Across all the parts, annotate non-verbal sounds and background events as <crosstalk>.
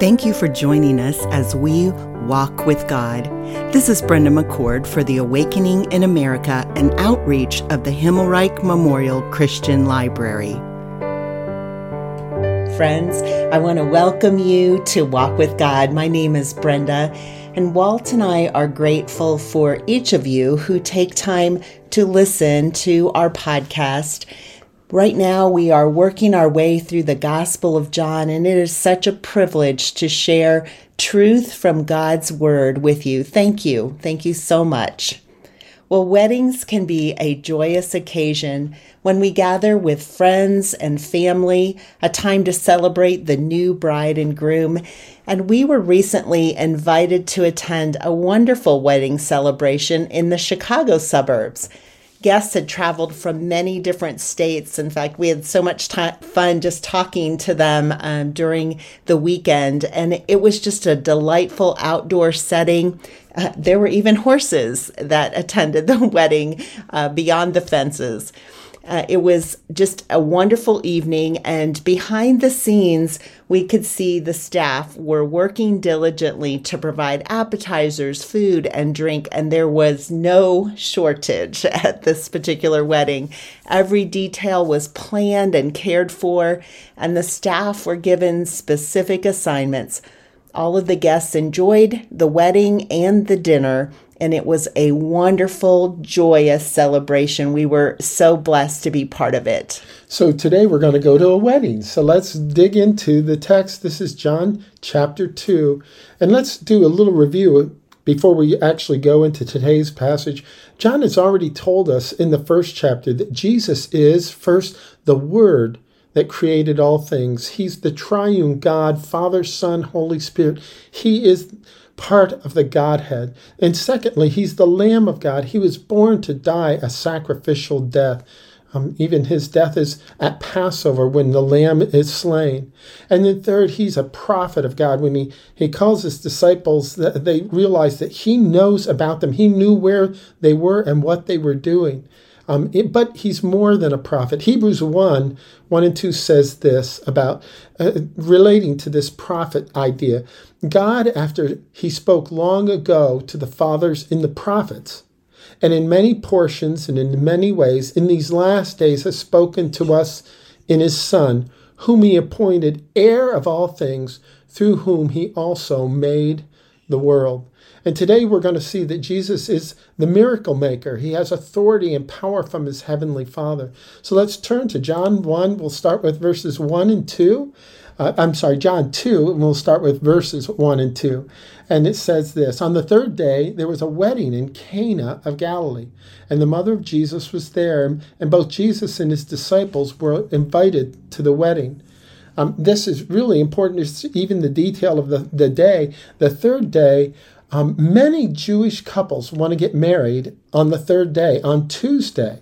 Thank you for joining us as we walk with God. This is Brenda McCord for the Awakening in America, an outreach of the Himmelreich Memorial Christian Library. Friends, I want to welcome you to Walk with God. My name is Brenda, and Walt and I are grateful for each of you who take time to listen to our podcast Right now, we are working our way through the Gospel of John, and it is such a privilege to share truth from God's Word with you. Thank you. Thank you so much. Well, weddings can be a joyous occasion when we gather with friends and family, a time to celebrate the new bride and groom. And we were recently invited to attend a wonderful wedding celebration in the Chicago suburbs guests had traveled from many different states. In fact, we had so much fun just talking to them um, during the weekend, and it was just a delightful outdoor setting. Uh, there were even horses that attended the <laughs> wedding uh, beyond the fences. Uh, it was just a wonderful evening, and behind the scenes, we could see the staff were working diligently to provide appetizers, food, and drink, and there was no shortage <laughs> at this particular wedding. Every detail was planned and cared for, and the staff were given specific assignments. All of the guests enjoyed the wedding and the dinner and it was a wonderful, joyous celebration. We were so blessed to be part of it. So today we're going to go to a wedding. So let's dig into the text. This is John chapter 2. And let's do a little review before we actually go into today's passage. John has already told us in the first chapter that Jesus is first the Word that created all things. He's the triune God, Father, Son, Holy Spirit. He is part of the Godhead. And secondly, he's the Lamb of God. He was born to die a sacrificial death. Um, even his death is at Passover when the lamb is slain. And then third, he's a prophet of God. When he, he calls his disciples, they realize that he knows about them. He knew where they were and what they were doing. Um, it, but he's more than a prophet. Hebrews 1 1 and 2 says this about uh, relating to this prophet idea. God, after he spoke long ago to the fathers in the prophets, and in many portions and in many ways, in these last days has spoken to us in his Son, whom he appointed heir of all things, through whom he also made the world. And today we're going to see that Jesus is the miracle maker. He has authority and power from his heavenly Father. So let's turn to John 1. We'll start with verses 1 and 2. Uh, I'm sorry, John 2, and we'll start with verses 1 and 2. And it says this On the third day, there was a wedding in Cana of Galilee, and the mother of Jesus was there, and both Jesus and his disciples were invited to the wedding. Um, this is really important, it's even the detail of the, the day. The third day, um, many Jewish couples want to get married on the third day, on Tuesday.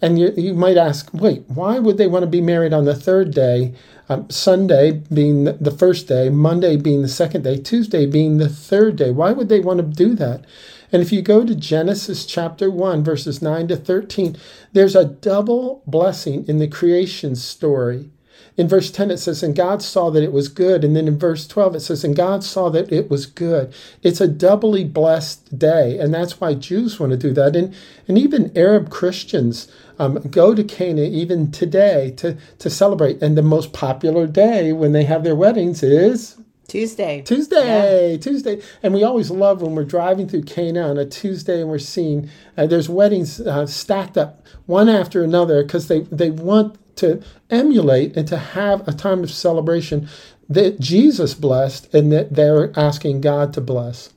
And you, you might ask, wait, why would they want to be married on the third day? Um, Sunday being the first day, Monday being the second day, Tuesday being the third day. Why would they want to do that? And if you go to Genesis chapter 1, verses 9 to 13, there's a double blessing in the creation story. In verse 10, it says, And God saw that it was good. And then in verse 12, it says, And God saw that it was good. It's a doubly blessed day. And that's why Jews want to do that. And, and even Arab Christians um, go to Cana even today to, to celebrate. And the most popular day when they have their weddings is Tuesday. Tuesday, yeah. Tuesday. And we always love when we're driving through Cana on a Tuesday and we're seeing uh, there's weddings uh, stacked up one after another because they, they want to emulate and to have a time of celebration that Jesus blessed and that they're asking God to bless.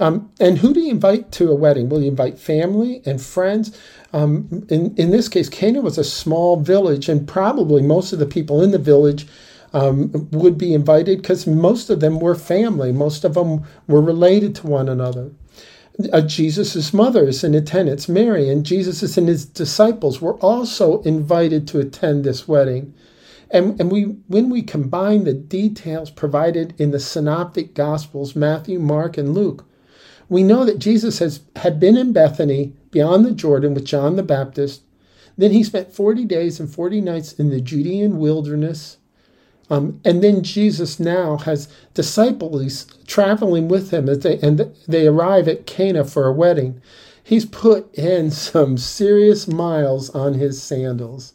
Um, and who do you invite to a wedding? Will you invite family and friends? Um, in, in this case, Cana was a small village, and probably most of the people in the village um, would be invited because most of them were family. Most of them were related to one another uh, Jesus' mothers and attendants, Mary and Jesus and his disciples, were also invited to attend this wedding. And, and we, when we combine the details provided in the synoptic gospels, Matthew, Mark, and Luke, we know that Jesus has, had been in Bethany beyond the Jordan with John the Baptist. Then he spent 40 days and 40 nights in the Judean wilderness Um, and then Jesus now has disciples traveling with him as they, and they arrive at Cana for a wedding. He's put in <laughs> some serious miles on his sandals.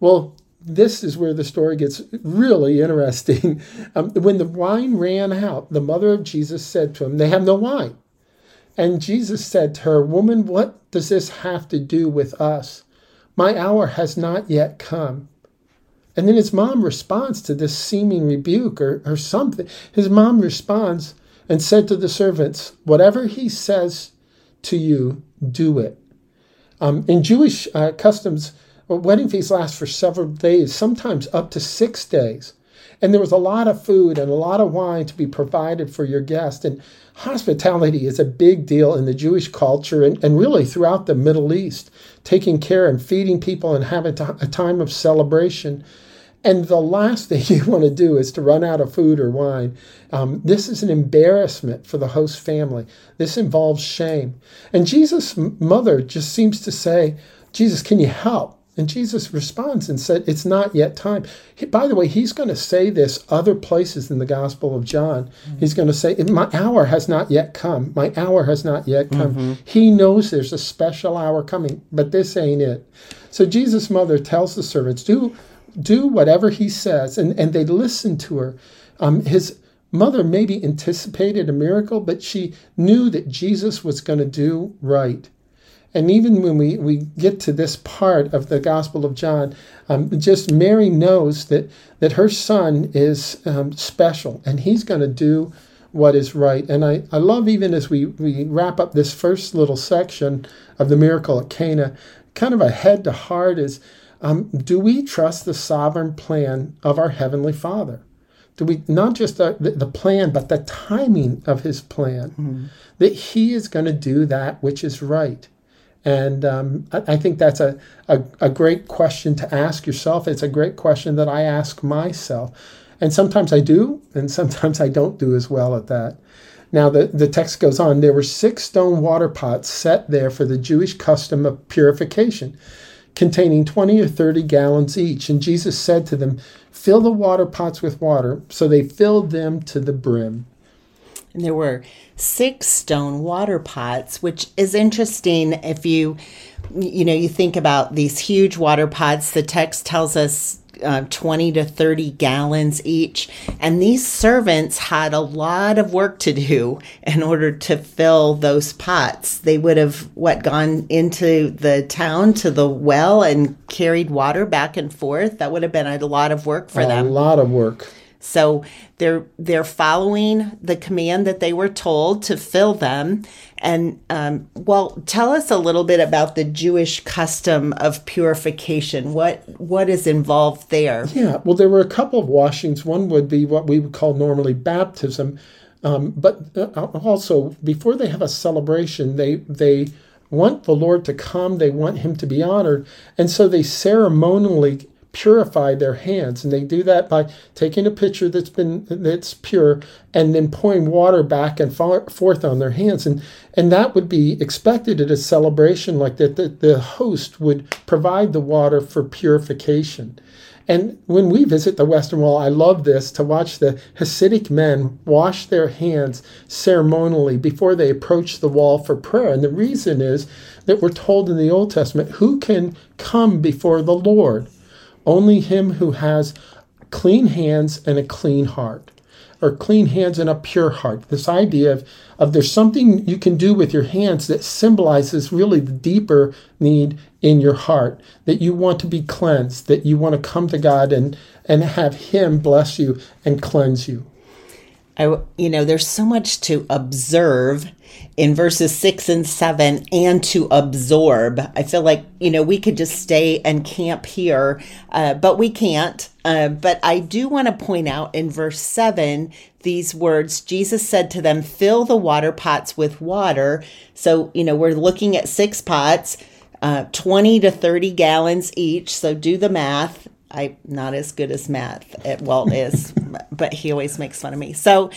Well, this is where the story gets really <laughs> interesting. Um, when the wine ran out, the mother of Jesus said to him, They have no wine. And Jesus said to her, Woman, what does this have to do with us? My hour has not yet come. And then his mom responds to this seeming rebuke or, or something. His mom responds and said to the servants, Whatever he says to you, do it. Um, in Jewish uh, customs, wedding feasts last for several days, sometimes up to six days. And there was a lot of food and a lot of wine to be provided for your guest. And hospitality is a big deal in the Jewish culture and, and really throughout the Middle East, taking care and feeding people and having a time of celebration. And the last <laughs> thing you want to do is to run out of food or wine. Um, this is an embarrassment for the host family. This involves shame. And Jesus' mother just seems to say, Jesus, can you help? And Jesus responds and said, It's not yet time. He, by the way, he's going to say this other places in the Gospel of John. Mm-hmm. He's going to say, My hour has not yet come. My hour has not yet come. Mm-hmm. He knows there's a special hour coming, but this ain't it. So Jesus' mother tells the servants, Do do whatever he says. And, and they listen to her. Um, his mother maybe anticipated a miracle, but she knew that Jesus was going to do right. And even when we, we get to this part of the Gospel of John, um, just Mary knows that, that her son is um, special and he's going to do what is right. And I, I love even as we, we wrap up this first little section of the miracle at Cana, kind of a head to heart is um, do we trust the sovereign plan of our Heavenly Father? Do we not just the, the plan, but the timing of His plan? Mm-hmm. That He is going to do that which is right. And um, I, think that's a, a, a great question to ask yourself. It's a great question that I ask myself. And sometimes I do, and sometimes I don't do as well at that. Now, the, the text goes on there were six stone water pots set there for the Jewish custom of purification containing 20 or 30 gallons each. And Jesus said to them, Fill the water pots with water. So they filled them to the brim. And there were six stone water pots, which is interesting if you you know you think about these huge water pots the text tells us uh, 20 to 30 gallons each. And these servants had a lot of work to do in order to fill those pots. They would have, what, gone into the town to the well and carried water back and forth. That would have been a lot of work for a them. A lot of work. So they're they're following the command that they were told to fill them. And um, well, tell us a little bit about the Jewish custom of purification. What what is involved there? Yeah, well, there were a couple of washings. One would be what we would call normally baptism, um, but uh, also before they have a celebration, they they want the Lord to come. They want Him to be honored, and so they ceremonially purify their hands and they do that by taking a pitcher that's been that's pure and then pouring water back and forth on their hands and and that would be expected at a celebration like that the, the host would provide the water for purification and when we visit the Western Wall, I love this to watch the Hasidic men wash their hands ceremonially before they approach the wall for prayer. And the reason is that we're told in the Old Testament who can come before the Lord? Only him who has clean hands and a clean heart, or clean hands and a pure heart. This idea of, of there's something you can do with your hands that symbolizes really the deeper need in your heart, that you want to be cleansed, that you want to come to God and, and have Him bless you and cleanse you. I, you know, there's so much to observe in verses six and seven and to absorb. I feel like, you know, we could just stay and camp here, uh, but we can't. Uh, but I do want to point out in verse seven these words Jesus said to them, fill the water pots with water. So, you know, we're looking at six pots. Uh, 20 to 30 gallons each. So do the math. I'm not as good as math. at Walt is, <laughs> but he always makes fun of me. So,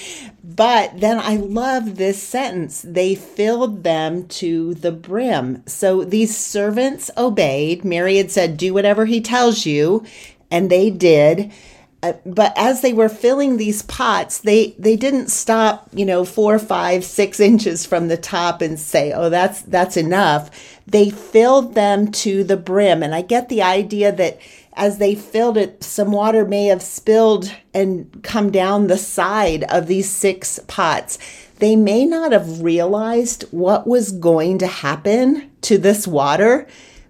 but then I love this sentence. They filled them to the brim. So these servants obeyed. Mary had said, Do whatever he tells you. And they did. uh, but as they were filling these pots, they they didn't stop, you know, four, five, six <laughs> inches from the top and say, "Oh, that's that's enough." They filled them to the brim, and I get the idea that as they filled it, some water may have spilled and come down the side of these six pots. They may not have realized what was going to happen to this water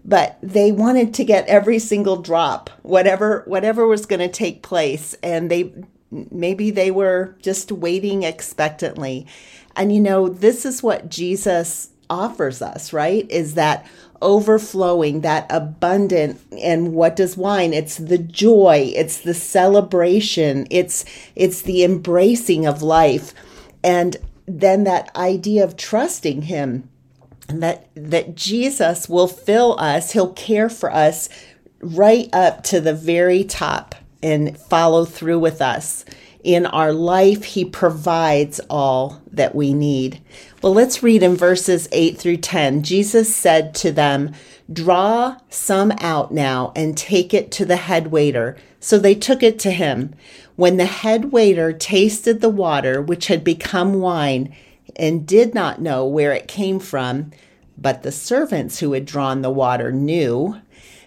but they wanted to get every single drop whatever whatever was going to take place. And they maybe they were just waiting expectantly. And you know this is what Jesus offers us right? Is that overflowing that abundant and what does wine it's the joy it's the celebration it's it's the embracing of life and then that idea of trusting him that that Jesus will fill us, he'll care for us right up to the very top and follow through with us. In our life, he provides all that we need. Well, let's read in verses 8 through 10. Jesus said to them, Draw some out now and take it to the head waiter. So they took it to him. When the head waiter tasted the water, which had become wine, and did not know where it came from, but the servants who had drawn the water knew.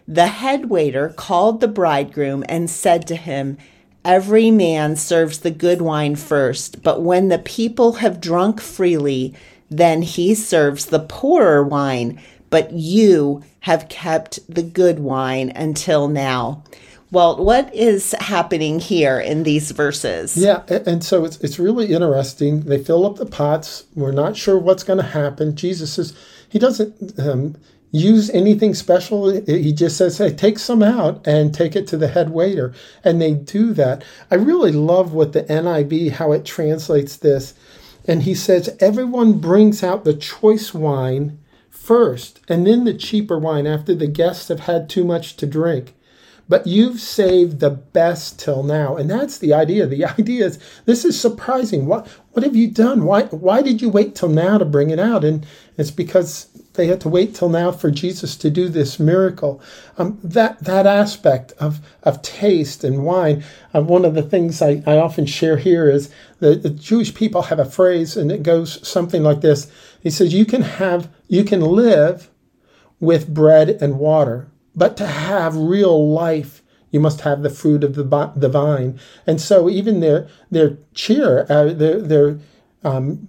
The head waiter called the bridegroom and said to him, Every man serves the good wine first, but when the people have drunk freely, then he serves the poorer wine. But you have kept the good wine until now. Well, what is happening here in these verses? Yeah, and so it's it's really interesting. They fill up the pots. We're not sure what's going to happen. Jesus is he doesn't um, use anything special. He just says, "Hey, take some out and take it to the head waiter," and they do that. I really love what the NIV how it translates this, and he says, "Everyone brings out the choice wine." First, and then the cheaper wine after the guests have had too much to drink but you've saved the best till now. And that's the idea. The <laughs> idea is this is surprising. What what have you done? Why why did you wait till now to bring it out? And it's because they had to wait till now for Jesus to do this miracle. Um, that that aspect of of taste and wine. Uh, one of the things I, I often share here is that the Jewish people have a phrase, and it goes something like this. He says, "You can have you can live with bread and water." But to have real life, you must have the fruit of the, the vine. And so even their their cheer, uh, their their um,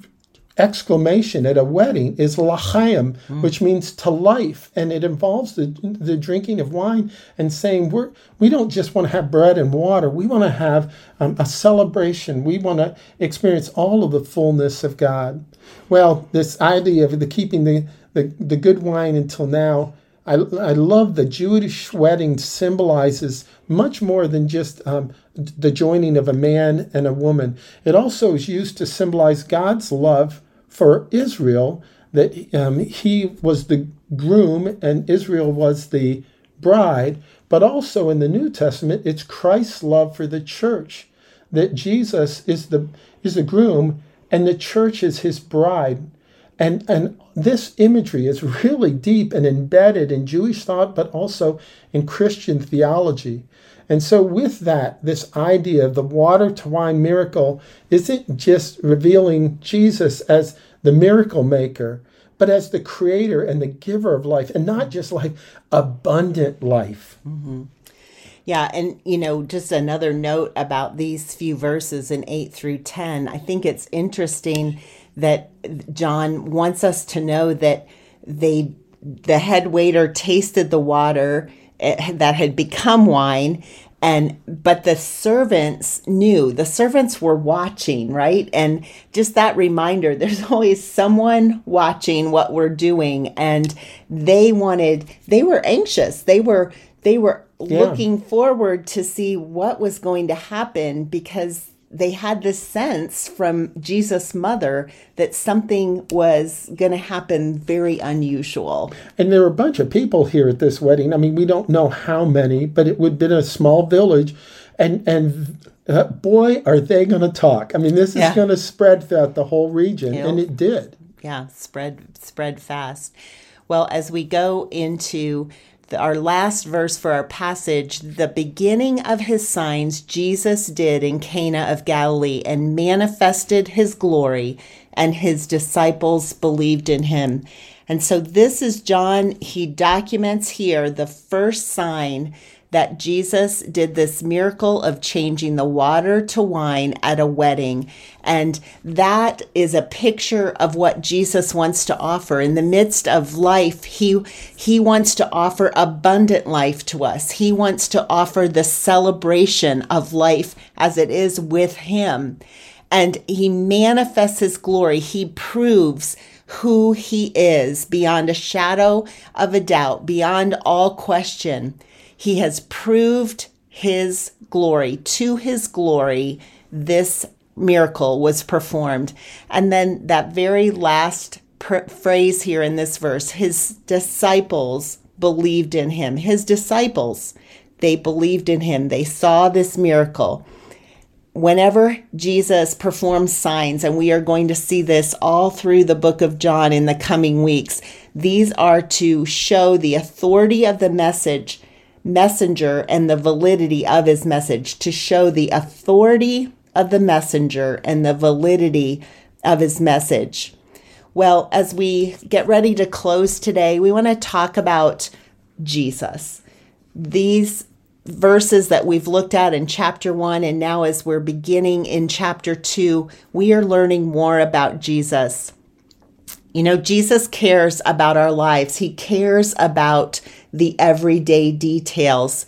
exclamation at a wedding is lachaim, mm. which means to life, and it involves the the drinking of wine and saying we're we don't just want to have bread and water. We want to have um, a celebration. We want to experience all of the fullness of God. Well, this idea of the keeping the the, the good wine until now I, I love the Jewish wedding symbolizes much more than just um, the joining of a man and a woman. It also is used to symbolize God's love for Israel, that um, he was the groom and Israel was the bride. But also in the New Testament, it's Christ's love for the church, that Jesus is the, is the groom and the church is his bride. And, and this imagery is really deep and embedded in Jewish thought, but also in Christian theology. And so, with that, this idea of the water to wine miracle isn't just revealing Jesus as the miracle maker, but as the creator and the giver of life, and not just like abundant life. Mm-hmm. Yeah, and you know, just another note about these few verses in 8 through 10. I think it's interesting that John wants us to know that they the head waiter tasted the water Eh, that had become wine and but the servants knew the servants were watching right and just that reminder <laughs> there's always someone watching what we're doing and they wanted they were anxious they were they were yeah. looking forward to see what was going to happen because they had this sense from Jesus' mother that something was going to happen very unusual. And there were a bunch of people here at this wedding. I mean, we don't know how many, but it would have been a small village. And, and uh, boy, are they going to talk. I mean, this is yeah. going to spread throughout the whole region, It'll, and it did. Yeah, spread spread fast. Well, as we go into our last verse for our passage, the beginning of his signs Jesus did in Cana of Galilee and manifested his glory, and his disciples believed in him. And so this is John, he documents here the first sign that Jesus did this miracle of changing the water to wine at a wedding. And that is a picture of what Jesus wants to offer. In the midst of life, he, he wants to offer abundant life to us. He wants to offer the celebration of life as it is with him. And he manifests his glory. He proves who he is beyond a shadow of a doubt, beyond all question. He has proved his glory. To his glory, this miracle was performed. And then that very last pr- phrase here in this verse his disciples believed in him. His disciples, they believed in him. They saw this miracle. Whenever Jesus performs signs, and we are going to see this all through the book of John in the coming weeks, these are to show the authority of the message messenger and the validity of his message, to show the authority of the messenger and the validity of his message. Well, as we get ready to close today, we want to talk about Jesus. These verses that we've looked at in chapter one, and now as we're beginning in chapter two, we are learning more about Jesus. You know, Jesus cares about our lives, He cares about the everyday details.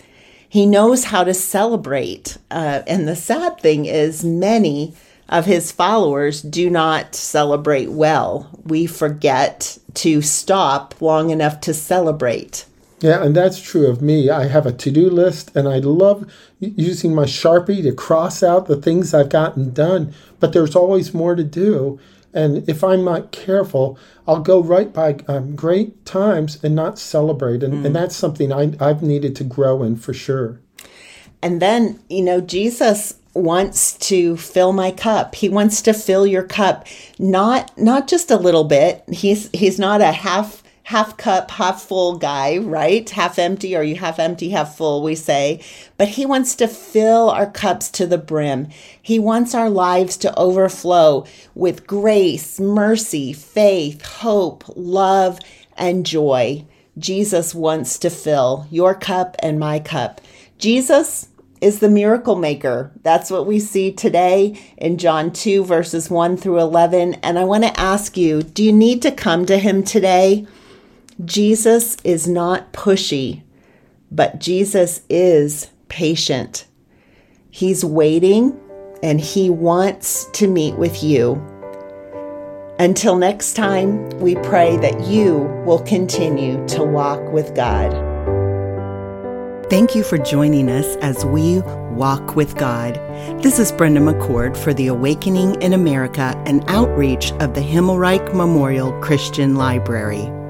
He knows how to celebrate. Uh, and the sad thing is, many of his followers do not celebrate well. We forget to stop long enough to celebrate. Yeah, and that's true of me. I have a to do list and I love using my Sharpie to cross out the things I've gotten done, but there's always more to do. And if I'm not careful, I'll go right by um, great times and not celebrate. And, mm. and that's something I, I've needed to grow in for sure. And then, you know, Jesus wants to fill my cup. He wants to fill your cup, not not just a little bit. He's he's not a half half cup, half full guy, right? Half empty, or you half empty, half full, we say. But He wants to fill our cups to the brim. He wants our lives to overflow with grace, mercy, faith, hope, love, and joy. Jesus wants to fill your cup and my cup. Jesus is the miracle maker. That's what we see today in John 2, verses 1 through 11. And I want to ask you do you need to come to him today? Jesus is not pushy, but Jesus is patient. He's waiting and he wants to meet with you. Until next time, we pray that you will continue to walk with God. Thank you for joining us as we walk with God. This is Brenda McCord for the Awakening in America and outreach of the Himmelreich Memorial Christian Library.